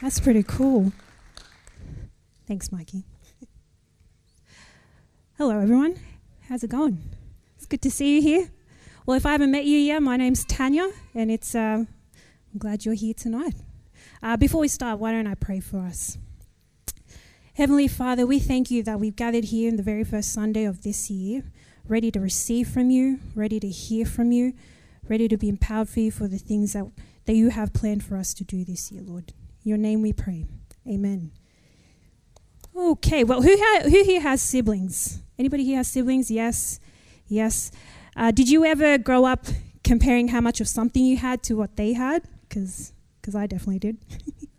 That's pretty cool. Thanks, Mikey. Hello, everyone. How's it going? It's good to see you here. Well, if I haven't met you yet, my name's Tanya, and it's uh, I'm glad you're here tonight. Uh, before we start, why don't I pray for us? Heavenly Father, we thank you that we've gathered here in the very first Sunday of this year, ready to receive from you, ready to hear from you, ready to be empowered for you for the things that, that you have planned for us to do this year, Lord. Your name we pray. Amen. Okay, well, who, ha- who here has siblings? Anybody here has siblings? Yes, yes. Uh, did you ever grow up comparing how much of something you had to what they had? Because I definitely did.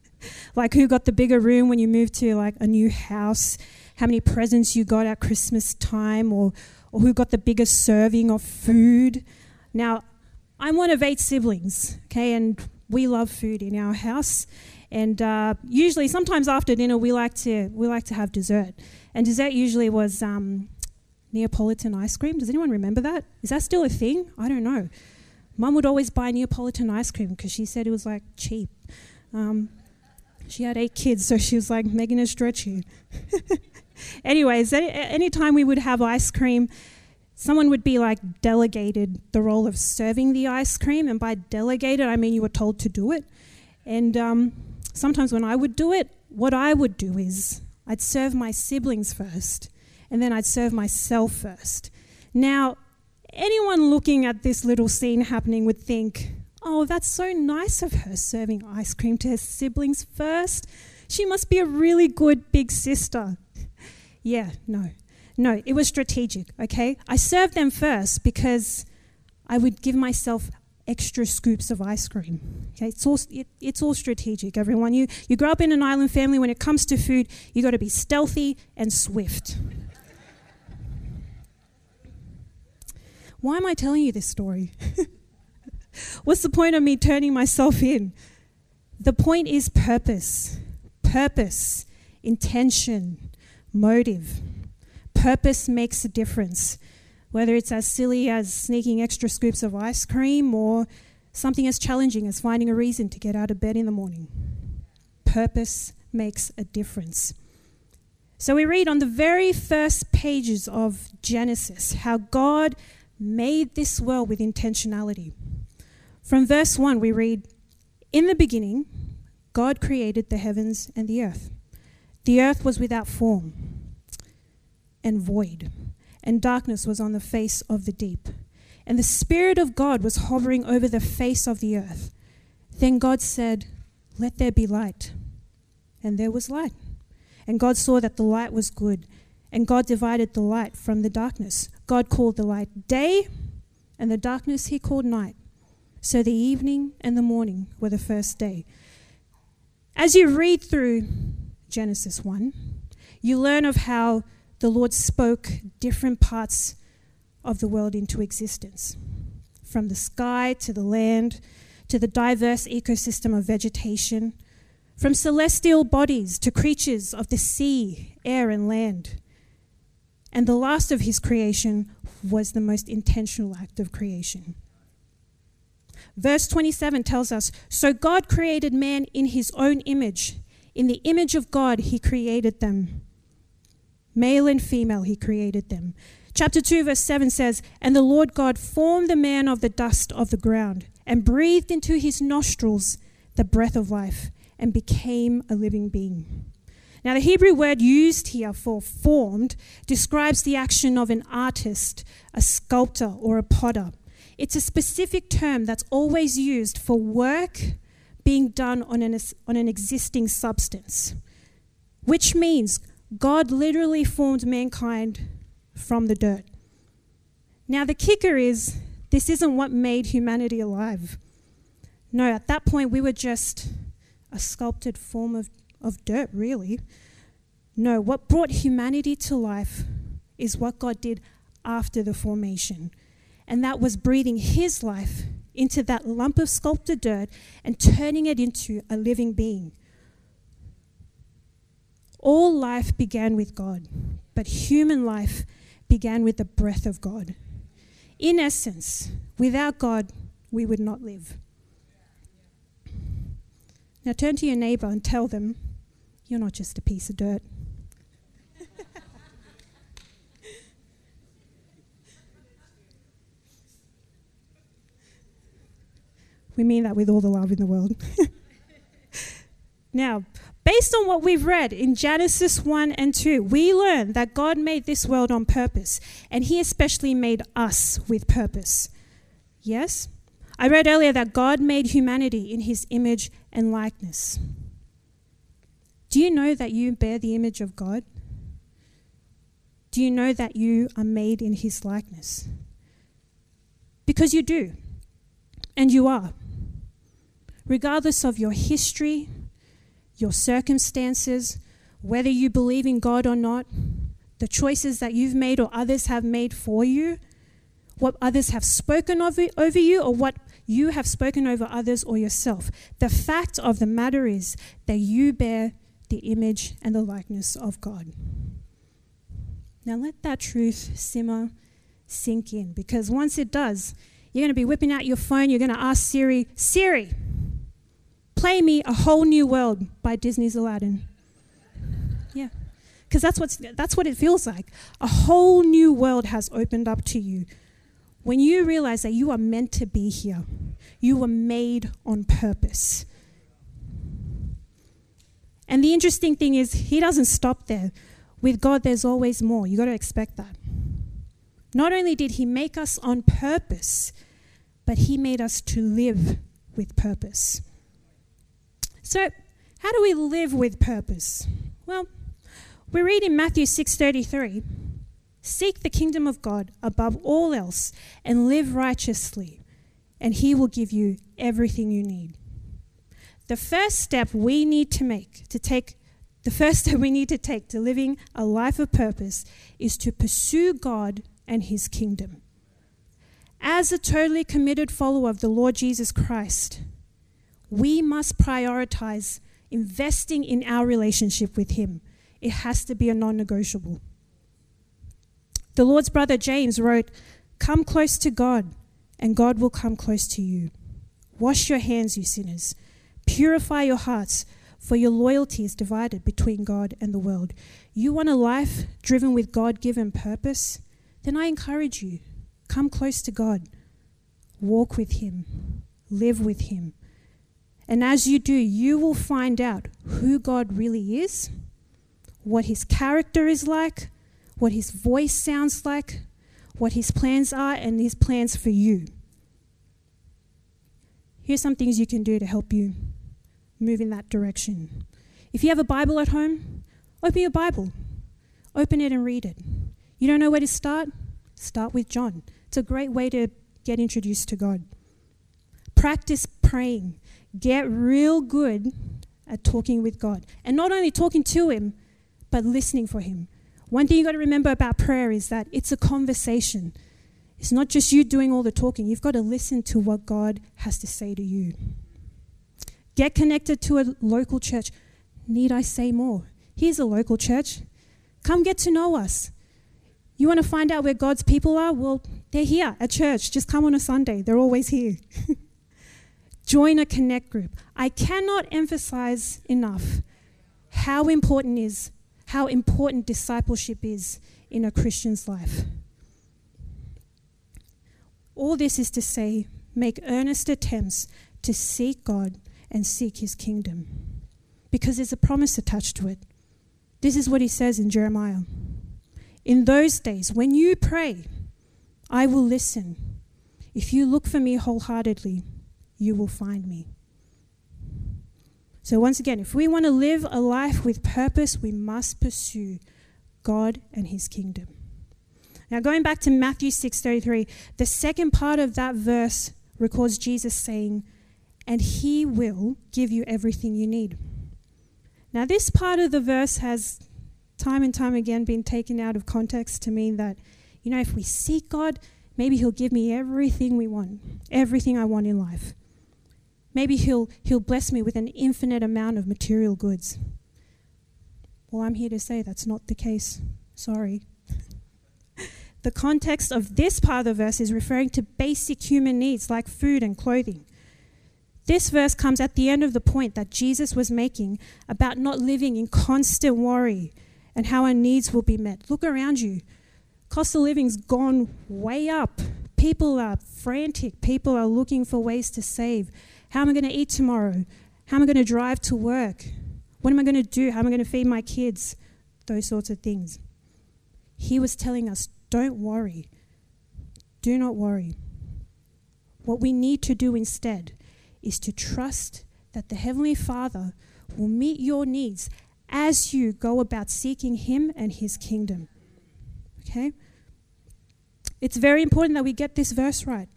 like who got the bigger room when you moved to like a new house, how many presents you got at Christmas time, or, or who got the biggest serving of food. Now, I'm one of eight siblings, okay, and we love food in our house. And uh, usually, sometimes after dinner, we like to we like to have dessert. And dessert usually was um, Neapolitan ice cream. Does anyone remember that? Is that still a thing? I don't know. Mum would always buy Neapolitan ice cream because she said it was like cheap. Um, she had eight kids, so she was like making it stretchy. Anyways, any, anytime we would have ice cream, someone would be like delegated the role of serving the ice cream, and by delegated, I mean you were told to do it. And um, sometimes when I would do it, what I would do is I'd serve my siblings first, and then I'd serve myself first. Now, anyone looking at this little scene happening would think, oh, that's so nice of her serving ice cream to her siblings first. She must be a really good big sister. yeah, no. No, it was strategic, okay? I served them first because I would give myself extra scoops of ice cream. Okay, it's all it, it's all strategic. Everyone, you you grow up in an island family. When it comes to food, you got to be stealthy and swift. Why am I telling you this story? What's the point of me turning myself in? The point is purpose, purpose, intention, motive. Purpose makes a difference whether it's as silly as sneaking extra scoops of ice cream or something as challenging as finding a reason to get out of bed in the morning. Purpose makes a difference. So we read on the very first pages of Genesis how God made this world with intentionality. From verse 1, we read In the beginning, God created the heavens and the earth. The earth was without form and void and darkness was on the face of the deep. And the Spirit of God was hovering over the face of the earth. Then God said, Let there be light. And there was light. And God saw that the light was good. And God divided the light from the darkness. God called the light day, and the darkness he called night. So the evening and the morning were the first day. As you read through Genesis 1, you learn of how the Lord spoke different parts of the world into existence from the sky to the land to the diverse ecosystem of vegetation, from celestial bodies to creatures of the sea, air, and land. And the last of his creation was the most intentional act of creation. Verse 27 tells us So God created man in his own image. In the image of God, he created them. Male and female, he created them. Chapter 2, verse 7 says, And the Lord God formed the man of the dust of the ground and breathed into his nostrils the breath of life and became a living being. Now, the Hebrew word used here for formed describes the action of an artist, a sculptor, or a potter. It's a specific term that's always used for work being done on an, on an existing substance, which means God literally formed mankind from the dirt. Now, the kicker is this isn't what made humanity alive. No, at that point, we were just a sculpted form of, of dirt, really. No, what brought humanity to life is what God did after the formation. And that was breathing His life into that lump of sculpted dirt and turning it into a living being. All life began with God, but human life began with the breath of God. In essence, without God, we would not live. Now turn to your neighbor and tell them, you're not just a piece of dirt. we mean that with all the love in the world. now, based on what we've read in Genesis 1 and 2, we learn that God made this world on purpose, and He especially made us with purpose. Yes? I read earlier that God made humanity in His image and likeness. Do you know that you bear the image of God? Do you know that you are made in His likeness? Because you do, and you are. Regardless of your history, your circumstances, whether you believe in God or not, the choices that you've made or others have made for you, what others have spoken over, over you, or what you have spoken over others or yourself. The fact of the matter is that you bear the image and the likeness of God. Now let that truth simmer, sink in, because once it does, you're going to be whipping out your phone, you're going to ask Siri, Siri, play me A Whole New World by Disney's Aladdin. Yeah. Because that's, that's what it feels like. A whole new world has opened up to you. When you realize that you are meant to be here, you were made on purpose. And the interesting thing is, he doesn't stop there. With God, there's always more. You've got to expect that. Not only did he make us on purpose, but he made us to live with purpose. So, how do we live with purpose? Well, we read in Matthew 6:33, "Seek the kingdom of God above all else and live righteously, and he will give you everything you need." The first step we need to make to take the first step we need to take to living a life of purpose is to pursue God and his kingdom. As a totally committed follower of the Lord Jesus Christ, we must prioritize investing in our relationship with him. It has to be a non negotiable. The Lord's brother James wrote, Come close to God, and God will come close to you. Wash your hands, you sinners. Purify your hearts, for your loyalty is divided between God and the world. You want a life driven with God given purpose? Then I encourage you come close to God, walk with Him, live with Him. And as you do, you will find out who God really is, what His character is like, what His voice sounds like, what His plans are, and His plans for you. Here's some things you can do to help you move in that direction. If you have a Bible at home, open your Bible, open it and read it. You don't know where to start? Start with John. It's a great way to get introduced to God. Practice praying. Get real good at talking with God. And not only talking to Him, but listening for Him. One thing you've got to remember about prayer is that it's a conversation. It's not just you doing all the talking. You've got to listen to what God has to say to you. Get connected to a local church. Need I say more? Here's a local church. Come get to know us. You want to find out where God's people are? Well, they're here at church. Just come on a Sunday. They're always here. Join a connect group. I cannot emphasize enough how important is how important discipleship is in a Christian's life. All this is to say, make earnest attempts to seek God and seek his kingdom. Because there's a promise attached to it. This is what he says in Jeremiah In those days, when you pray, I will listen. If you look for me wholeheartedly, you will find me. So, once again, if we want to live a life with purpose, we must pursue God and his kingdom. Now, going back to Matthew 6:33, the second part of that verse records Jesus saying, and he will give you everything you need. Now, this part of the verse has time and time again been taken out of context to mean that, you know, if we seek God, maybe he'll give me everything we want, everything I want in life. Maybe he'll, he'll bless me with an infinite amount of material goods. Well, I'm here to say that's not the case. Sorry. the context of this part of the verse is referring to basic human needs like food and clothing. This verse comes at the end of the point that Jesus was making about not living in constant worry and how our needs will be met. Look around you. Cost of living's gone way up. People are frantic. People are looking for ways to save. How am I going to eat tomorrow? How am I going to drive to work? What am I going to do? How am I going to feed my kids? Those sorts of things. He was telling us don't worry. Do not worry. What we need to do instead is to trust that the Heavenly Father will meet your needs as you go about seeking Him and His kingdom. Okay? It's very important that we get this verse right.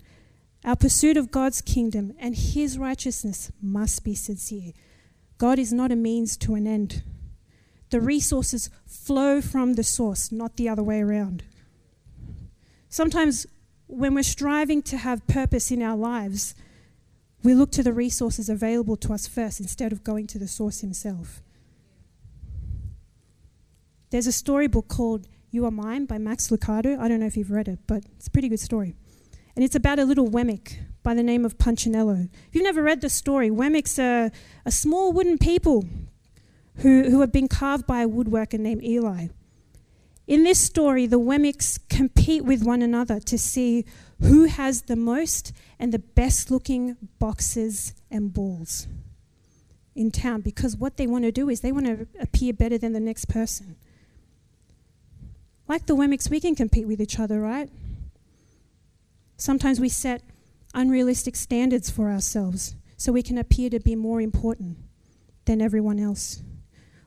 Our pursuit of God's kingdom and His righteousness must be sincere. God is not a means to an end. The resources flow from the source, not the other way around. Sometimes, when we're striving to have purpose in our lives, we look to the resources available to us first instead of going to the source himself. There's a storybook called You Are Mine by Max Lucado. I don't know if you've read it, but it's a pretty good story. And it's about a little Wemmick by the name of Punchinello. If you've never read the story, Wemmicks are a small wooden people who, who have been carved by a woodworker named Eli. In this story, the Wemmicks compete with one another to see who has the most and the best looking boxes and balls in town because what they want to do is they want to appear better than the next person. Like the Wemmicks, we can compete with each other, right? Sometimes we set unrealistic standards for ourselves so we can appear to be more important than everyone else.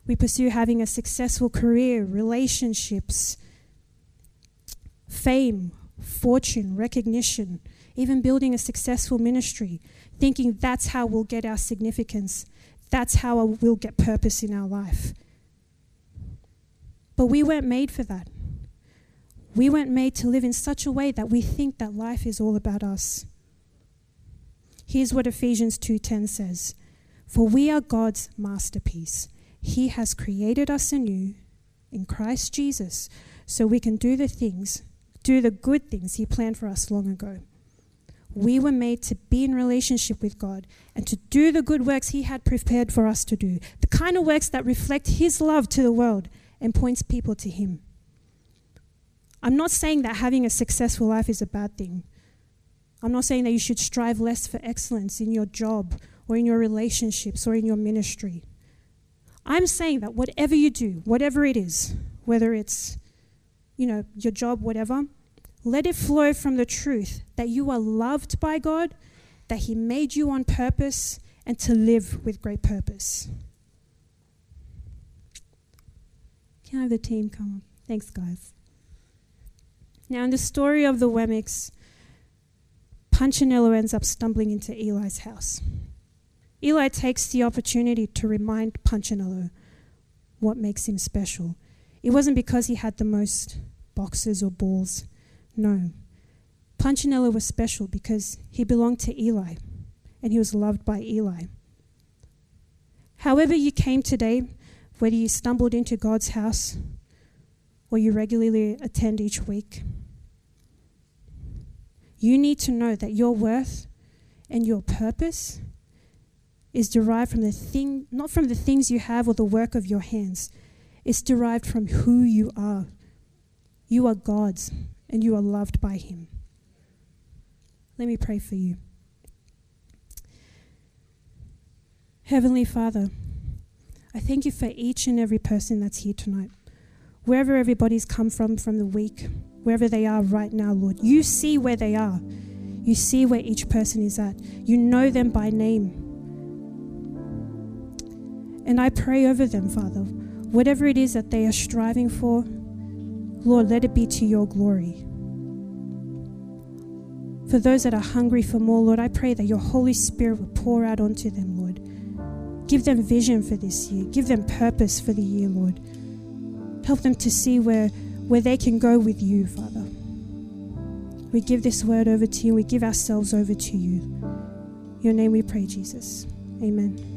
We pursue having a successful career, relationships, fame, fortune, recognition, even building a successful ministry, thinking that's how we'll get our significance, that's how we'll get purpose in our life. But we weren't made for that. We weren't made to live in such a way that we think that life is all about us. Here's what Ephesians 2:10 says, "For we are God's masterpiece. He has created us anew in Christ Jesus so we can do the things, do the good things he planned for us long ago." We were made to be in relationship with God and to do the good works He had prepared for us to do, the kind of works that reflect His love to the world and points people to Him. I'm not saying that having a successful life is a bad thing. I'm not saying that you should strive less for excellence in your job or in your relationships or in your ministry. I'm saying that whatever you do, whatever it is, whether it's, you know, your job, whatever, let it flow from the truth that you are loved by God, that He made you on purpose, and to live with great purpose. Can I have the team come? Thanks, guys. Now, in the story of the Wemmicks, Punchinello ends up stumbling into Eli's house. Eli takes the opportunity to remind Punchinello what makes him special. It wasn't because he had the most boxes or balls. No. Punchinello was special because he belonged to Eli and he was loved by Eli. However, you came today, whether you stumbled into God's house or you regularly attend each week, you need to know that your worth and your purpose is derived from the thing, not from the things you have or the work of your hands. It's derived from who you are. You are God's and you are loved by Him. Let me pray for you. Heavenly Father, I thank you for each and every person that's here tonight. Wherever everybody's come from from the week, wherever they are right now, Lord, you see where they are. You see where each person is at. You know them by name. And I pray over them, Father, whatever it is that they are striving for, Lord, let it be to your glory. For those that are hungry for more, Lord, I pray that your Holy Spirit will pour out onto them, Lord. Give them vision for this year. Give them purpose for the year, Lord. Help them to see where, where they can go with you, Father. We give this word over to you. We give ourselves over to you. Your name we pray, Jesus. Amen.